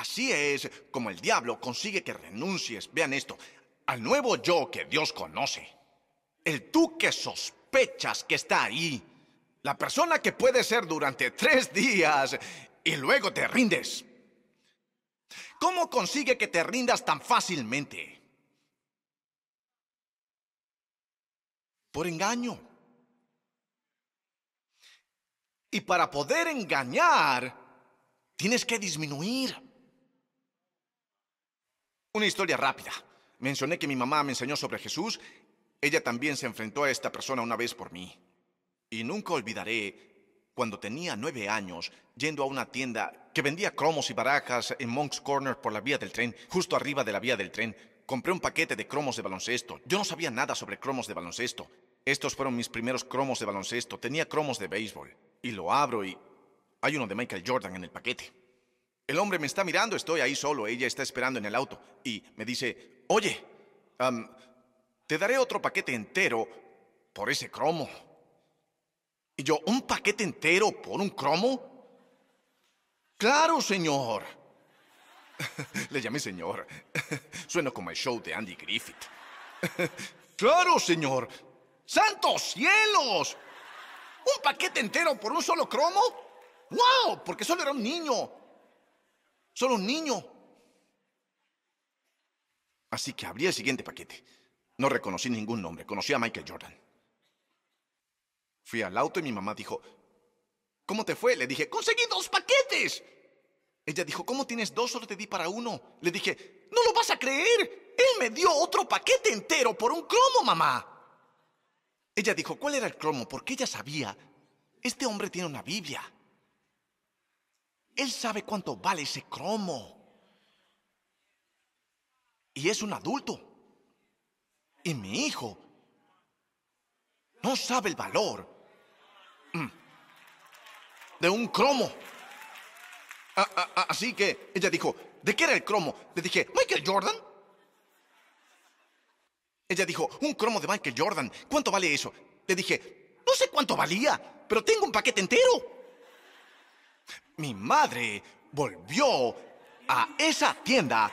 Así es como el diablo consigue que renuncies, vean esto, al nuevo yo que Dios conoce. El tú que sospechas que está ahí. La persona que puede ser durante tres días y luego te rindes. ¿Cómo consigue que te rindas tan fácilmente? Por engaño. Y para poder engañar, tienes que disminuir. Una historia rápida. Mencioné que mi mamá me enseñó sobre Jesús. Ella también se enfrentó a esta persona una vez por mí. Y nunca olvidaré cuando tenía nueve años, yendo a una tienda que vendía cromos y barajas en Monk's Corner por la vía del tren, justo arriba de la vía del tren. Compré un paquete de cromos de baloncesto. Yo no sabía nada sobre cromos de baloncesto. Estos fueron mis primeros cromos de baloncesto. Tenía cromos de béisbol. Y lo abro y hay uno de Michael Jordan en el paquete. El hombre me está mirando, estoy ahí solo, ella está esperando en el auto y me dice, oye, te daré otro paquete entero por ese cromo. Y yo, ¿un paquete entero por un cromo? Claro, señor. Le llamé señor. Suena como el show de Andy Griffith. claro, señor. ¡Santos cielos! ¿Un paquete entero por un solo cromo? ¡Wow! Porque solo era un niño. Solo un niño. Así que abrí el siguiente paquete. No reconocí ningún nombre. Conocí a Michael Jordan. Fui al auto y mi mamá dijo, ¿cómo te fue? Le dije, conseguí dos paquetes. Ella dijo, ¿cómo tienes dos? Solo te di para uno. Le dije, no lo vas a creer. Él me dio otro paquete entero por un cromo, mamá. Ella dijo, ¿cuál era el cromo? Porque ella sabía, este hombre tiene una Biblia. Él sabe cuánto vale ese cromo. Y es un adulto. Y mi hijo no sabe el valor mm, de un cromo. Así que ella dijo, ¿de qué era el cromo? Le dije, Michael Jordan. Ella dijo, un cromo de Michael Jordan. ¿Cuánto vale eso? Le dije, no sé cuánto valía, pero tengo un paquete entero. Mi madre volvió a esa tienda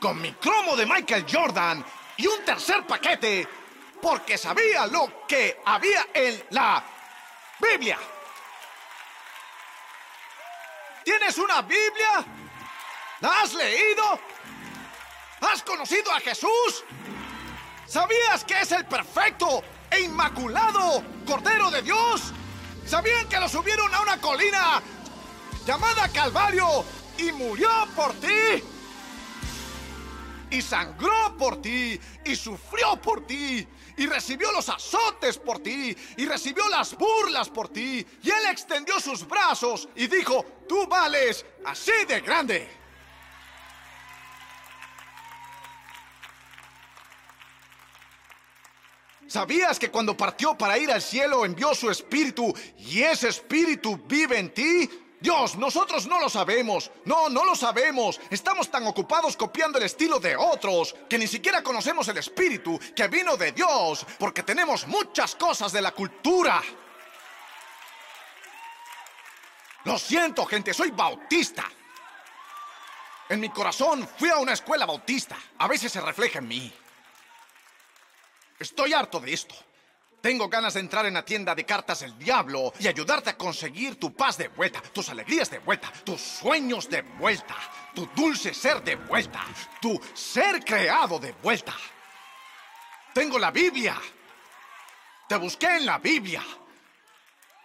con mi cromo de Michael Jordan y un tercer paquete porque sabía lo que había en la Biblia. ¿Tienes una Biblia? ¿La has leído? ¿Has conocido a Jesús? ¿Sabías que es el perfecto e inmaculado Cordero de Dios? ¿Sabían que lo subieron a una colina llamada Calvario y murió por ti? Y sangró por ti y sufrió por ti y recibió los azotes por ti y recibió las burlas por ti. Y él extendió sus brazos y dijo, tú vales así de grande. ¿Sabías que cuando partió para ir al cielo envió su espíritu y ese espíritu vive en ti? Dios, nosotros no lo sabemos. No, no lo sabemos. Estamos tan ocupados copiando el estilo de otros que ni siquiera conocemos el espíritu que vino de Dios porque tenemos muchas cosas de la cultura. Lo siento, gente, soy bautista. En mi corazón fui a una escuela bautista. A veces se refleja en mí. Estoy harto de esto. Tengo ganas de entrar en la tienda de cartas del diablo y ayudarte a conseguir tu paz de vuelta, tus alegrías de vuelta, tus sueños de vuelta, tu dulce ser de vuelta, tu ser creado de vuelta. Tengo la Biblia. Te busqué en la Biblia.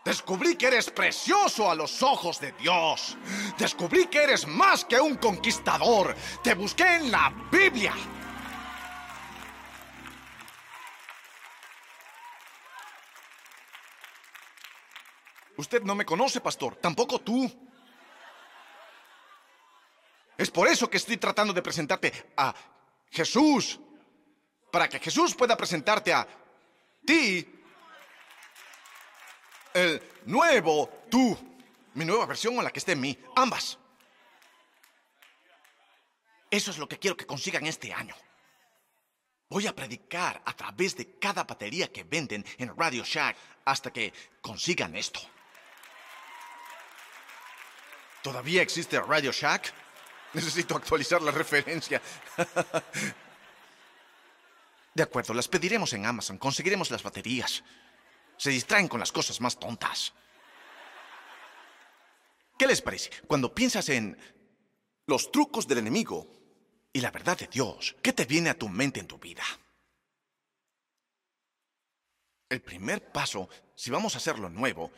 Descubrí que eres precioso a los ojos de Dios. Descubrí que eres más que un conquistador. Te busqué en la Biblia. Usted no me conoce, pastor, tampoco tú. Es por eso que estoy tratando de presentarte a Jesús, para que Jesús pueda presentarte a ti, el nuevo tú, mi nueva versión o la que esté en mí, ambas. Eso es lo que quiero que consigan este año. Voy a predicar a través de cada batería que venden en Radio Shack hasta que consigan esto. ¿Todavía existe Radio Shack? Necesito actualizar la referencia. De acuerdo, las pediremos en Amazon, conseguiremos las baterías. Se distraen con las cosas más tontas. ¿Qué les parece? Cuando piensas en los trucos del enemigo y la verdad de Dios, ¿qué te viene a tu mente en tu vida? El primer paso, si vamos a hacerlo nuevo,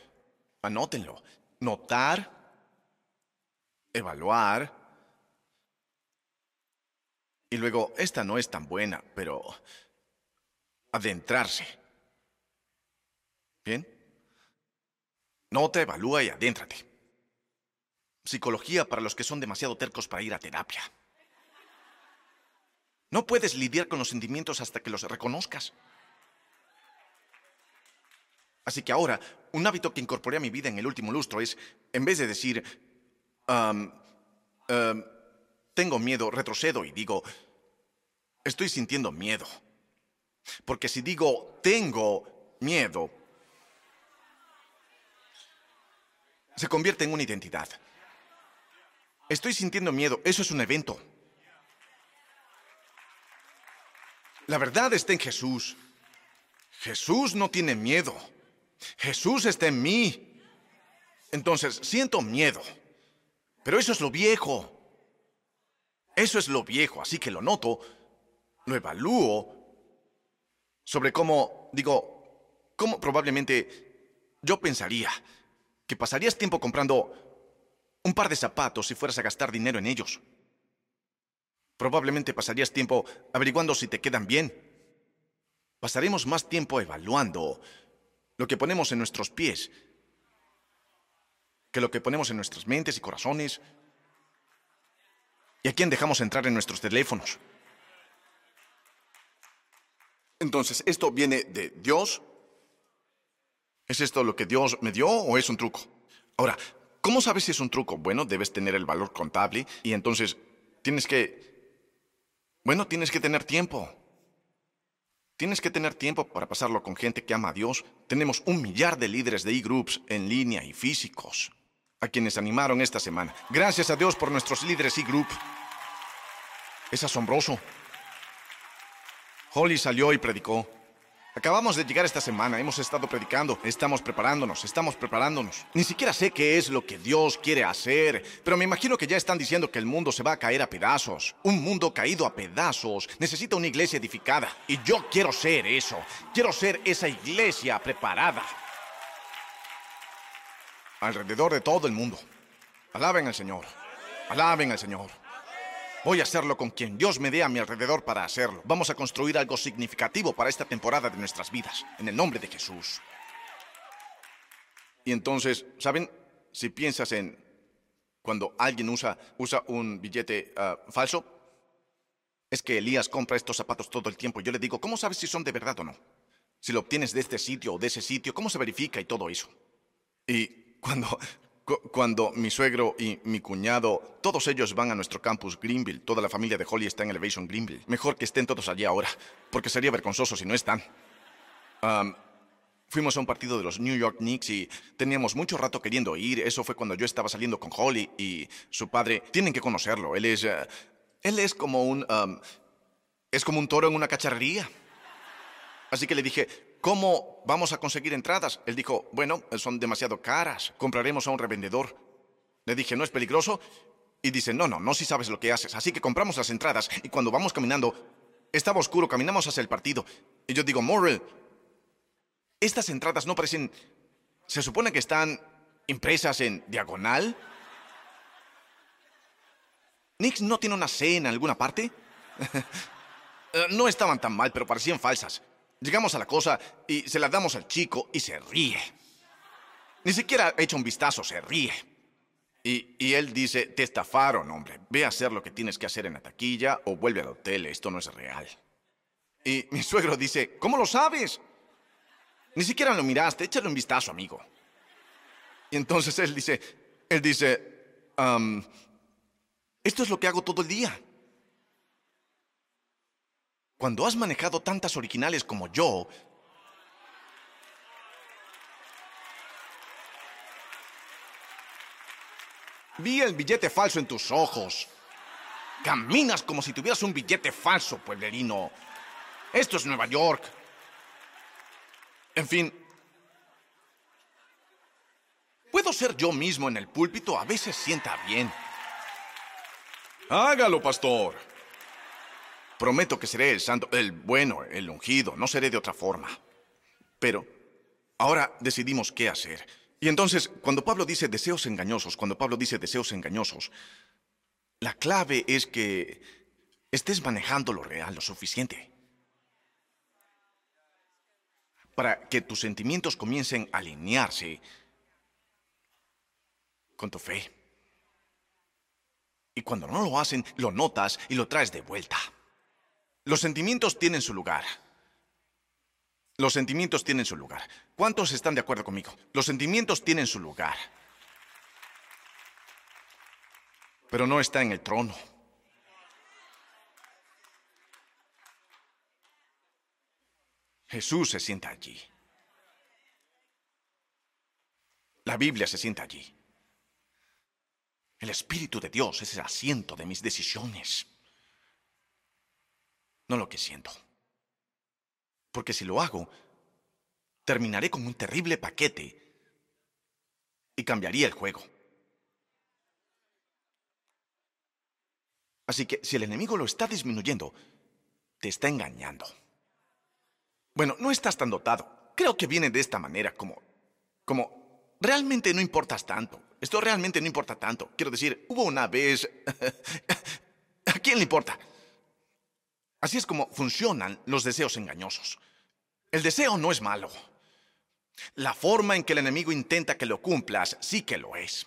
anótenlo. Notar, evaluar, y luego, esta no es tan buena, pero adentrarse. ¿Bien? Nota, evalúa y adéntrate. Psicología para los que son demasiado tercos para ir a terapia. No puedes lidiar con los sentimientos hasta que los reconozcas. Así que ahora, un hábito que incorporé a mi vida en el último lustro es, en vez de decir, tengo miedo, retrocedo y digo, estoy sintiendo miedo. Porque si digo, tengo miedo, se convierte en una identidad. Estoy sintiendo miedo, eso es un evento. La verdad está en Jesús. Jesús no tiene miedo. Jesús está en mí. Entonces, siento miedo. Pero eso es lo viejo. Eso es lo viejo, así que lo noto, lo evalúo sobre cómo, digo, cómo probablemente yo pensaría que pasarías tiempo comprando un par de zapatos si fueras a gastar dinero en ellos. Probablemente pasarías tiempo averiguando si te quedan bien. Pasaremos más tiempo evaluando lo que ponemos en nuestros pies que lo que ponemos en nuestras mentes y corazones ¿Y a quién dejamos entrar en nuestros teléfonos? Entonces, ¿esto viene de Dios? ¿Es esto lo que Dios me dio o es un truco? Ahora, ¿cómo sabes si es un truco? Bueno, debes tener el valor contable y entonces tienes que... Bueno, tienes que tener tiempo. Tienes que tener tiempo para pasarlo con gente que ama a Dios. Tenemos un millar de líderes de e-groups en línea y físicos a quienes animaron esta semana. Gracias a Dios por nuestros líderes y group. Es asombroso. Holly salió y predicó. Acabamos de llegar esta semana, hemos estado predicando, estamos preparándonos, estamos preparándonos. Ni siquiera sé qué es lo que Dios quiere hacer, pero me imagino que ya están diciendo que el mundo se va a caer a pedazos. Un mundo caído a pedazos necesita una iglesia edificada. Y yo quiero ser eso, quiero ser esa iglesia preparada alrededor de todo el mundo. Alaben al Señor. Alaben al Señor. Voy a hacerlo con quien Dios me dé a mi alrededor para hacerlo. Vamos a construir algo significativo para esta temporada de nuestras vidas, en el nombre de Jesús. Y entonces, ¿saben? Si piensas en cuando alguien usa, usa un billete ah, falso, es que Elías compra estos zapatos todo el tiempo. Yo le digo, ¿cómo sabes si son de verdad o no? Si lo obtienes de este sitio o de ese sitio, ¿cómo se verifica y todo eso? Y cuando, cuando mi suegro y mi cuñado, todos ellos van a nuestro campus Greenville, toda la familia de Holly está en Elevation Greenville. Mejor que estén todos allí ahora, porque sería vergonzoso si no están. fuimos a un partido de los New York Knicks y teníamos mucho rato queriendo ir. Eso fue cuando yo estaba saliendo con Holly y su padre. Tienen que conocerlo. Él es. Eh, él es como un. es como un toro en una cacharrería. Así que le dije, ¿cómo vamos a conseguir entradas? Él dijo, bueno, son demasiado caras, compraremos a un revendedor. Le dije, ¿no es peligroso? Y dice, no, no, no si sabes lo que haces. Así que compramos las entradas y cuando vamos caminando, estaba oscuro, caminamos hacia el partido. Y yo digo, Morrell, estas entradas no parecen... Se supone que están impresas en diagonal. ¿Nix no tiene una C en alguna parte? Eh, no estaban tan mal, pero parecían falsas. Llegamos a la cosa y se la damos al chico y se ríe. Ni siquiera echa un vistazo, se ríe. Y, él dice, te estafaron, hombre. Ve a hacer lo que tienes que hacer en la taquilla o vuelve al hotel, esto no es real. Y mi suegro dice, ¿cómo lo sabes? Ni siquiera lo miraste, échale un vistazo, amigo. Y entonces él dice, él dice, esto es lo que hago todo el día. Cuando has manejado tantas originales como yo, vi el billete falso en tus ojos. Caminas como si tuvieras un billete falso, pueblerino. Esto es Nueva York. En fin, puedo ser yo mismo en el púlpito, a veces sienta bien. Hágalo, pastor. Prometo que seré el santo, el bueno, el ungido, no seré de otra forma. Pero ahora decidimos qué hacer. Y entonces, cuando Pablo dice deseos engañosos, cuando Pablo dice deseos engañosos, la clave es que estés manejando lo real lo suficiente para que tus sentimientos comiencen a alinearse con tu fe. Y cuando no lo hacen, lo notas y lo traes de vuelta. Los sentimientos tienen su lugar. Los sentimientos tienen su lugar. ¿Cuántos están de acuerdo conmigo? Los sentimientos tienen su lugar. Pero no está en el trono. Jesús se sienta allí. La Biblia se sienta allí. El Espíritu de Dios es el asiento de mis decisiones, no lo que siento. Porque si lo hago, terminaré con un terrible paquete y cambiaría el juego. Así que si el enemigo lo está disminuyendo, te está engañando. Bueno, no estás tan dotado. Creo que viene de esta manera, como, como, realmente no importas tanto. Esto realmente no importa tanto. Quiero decir, hubo una vez... ¿A quién le importa? Así es como funcionan los deseos engañosos. El deseo no es malo. La forma en que el enemigo intenta que lo cumplas sí que lo es.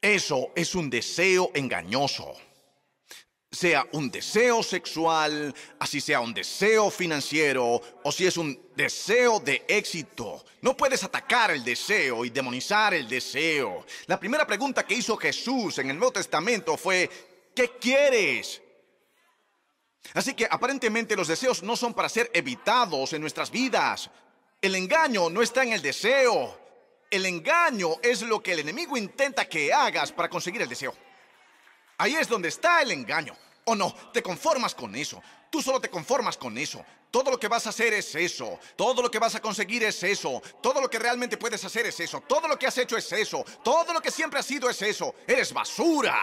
Eso es un deseo engañoso sea un deseo sexual, así sea un deseo financiero o si es un deseo de éxito. No puedes atacar el deseo y demonizar el deseo. La primera pregunta que hizo Jesús en el Nuevo Testamento fue, ¿qué quieres? Así que aparentemente los deseos no son para ser evitados en nuestras vidas. El engaño no está en el deseo. El engaño es lo que el enemigo intenta que hagas para conseguir el deseo. Ahí es donde está el engaño. ¿O no? Te conformas con eso. Tú solo te conformas con eso. Todo lo que vas a hacer es eso. Todo lo que vas a conseguir es eso. Todo lo que realmente puedes hacer es eso. Todo lo que has hecho es eso. Todo lo que siempre has sido es eso. Eres basura.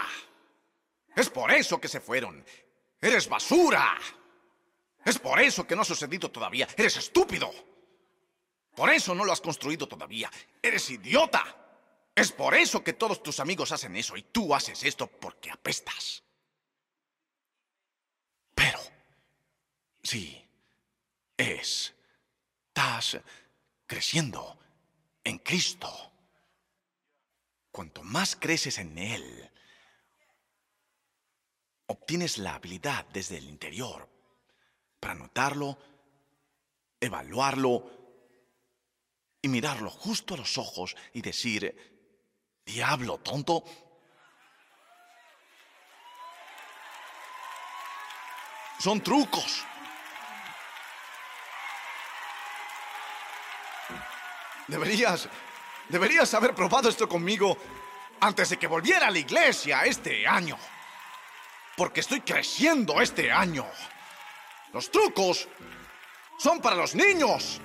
Es por eso que se fueron. Eres basura. Es por eso que no ha sucedido todavía. Eres estúpido. Por eso no lo has construido todavía. Eres idiota. Es por eso que todos tus amigos hacen eso y tú haces esto porque apestas. Pero, sí, es, estás creciendo en Cristo. Cuanto más creces en Él, obtienes la habilidad desde el interior para notarlo, evaluarlo y mirarlo justo a los ojos y decir, Diablo, tonto. Son trucos. Deberías, deberías haber probado esto conmigo antes de que volviera a la iglesia este año. Porque estoy creciendo este año. Los trucos son para los niños.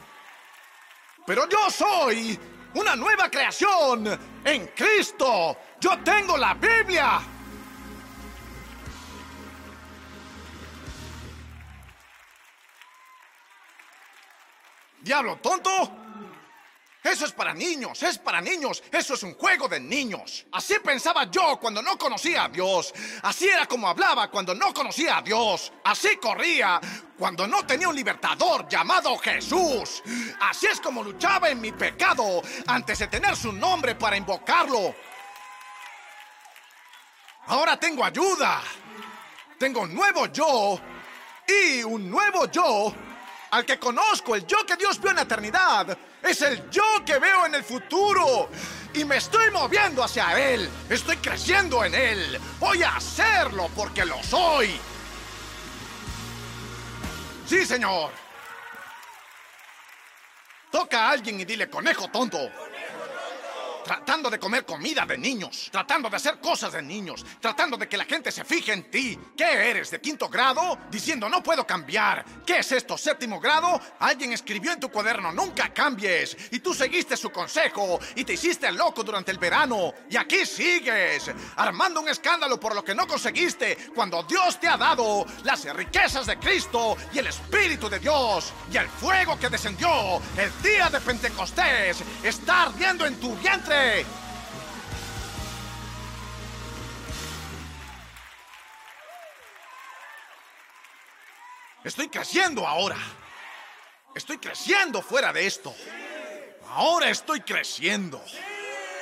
Pero yo soy una nueva creación en Cristo. Yo tengo la Biblia. Diablo tonto. Eso es para niños, es para niños, eso es un juego de niños. Así pensaba yo cuando no conocía a Dios. Así era como hablaba cuando no conocía a Dios. Así corría cuando no tenía un libertador llamado Jesús. Así es como luchaba en mi pecado antes de tener su nombre para invocarlo. Ahora tengo ayuda. Tengo un nuevo yo y un nuevo yo al que conozco, el yo que Dios vio en la eternidad, es el yo que veo en el futuro. Y me estoy moviendo hacia Él. Estoy creciendo en Él. Voy a hacerlo porque lo soy. Sí, Señor. Toca a alguien y dile, conejo tonto. Tratando de comer comida de niños, tratando de hacer cosas de niños, tratando de que la gente se fije en ti. ¿Qué eres, de quinto grado? Diciendo no puedo cambiar. ¿Qué es esto, séptimo grado? Alguien escribió en tu cuaderno, nunca cambies. Y tú seguiste su consejo y te hiciste loco durante el verano. Y aquí sigues, armando un escándalo por lo que no conseguiste cuando Dios te ha dado las riquezas de Cristo y el Espíritu de Dios y el fuego que descendió el día de Pentecostés está ardiendo en tu vientre. Estoy creciendo ahora. Estoy creciendo fuera de esto. Ahora estoy creciendo.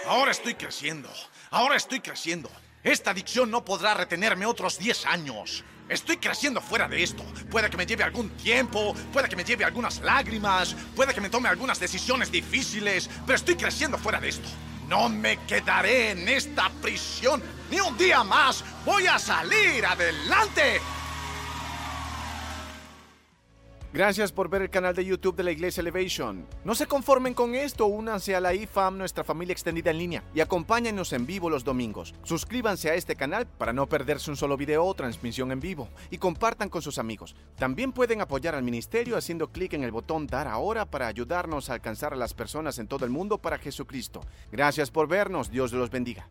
Ahora estoy creciendo. Ahora estoy creciendo. Esta adicción no podrá retenerme otros 10 años. Estoy creciendo fuera de esto. Puede que me lleve algún tiempo, puede que me lleve algunas lágrimas, puede que me tome algunas decisiones difíciles, pero estoy creciendo fuera de esto. No me quedaré en esta prisión ni un día más. Voy a salir adelante. Gracias por ver el canal de YouTube de la Iglesia Elevation. No se conformen con esto, únanse a la IFAM, nuestra familia extendida en línea, y acompáñenos en vivo los domingos. Suscríbanse a este canal para no perderse un solo video o transmisión en vivo, y compartan con sus amigos. También pueden apoyar al ministerio haciendo clic en el botón Dar ahora para ayudarnos a alcanzar a las personas en todo el mundo para Jesucristo. Gracias por vernos, Dios los bendiga.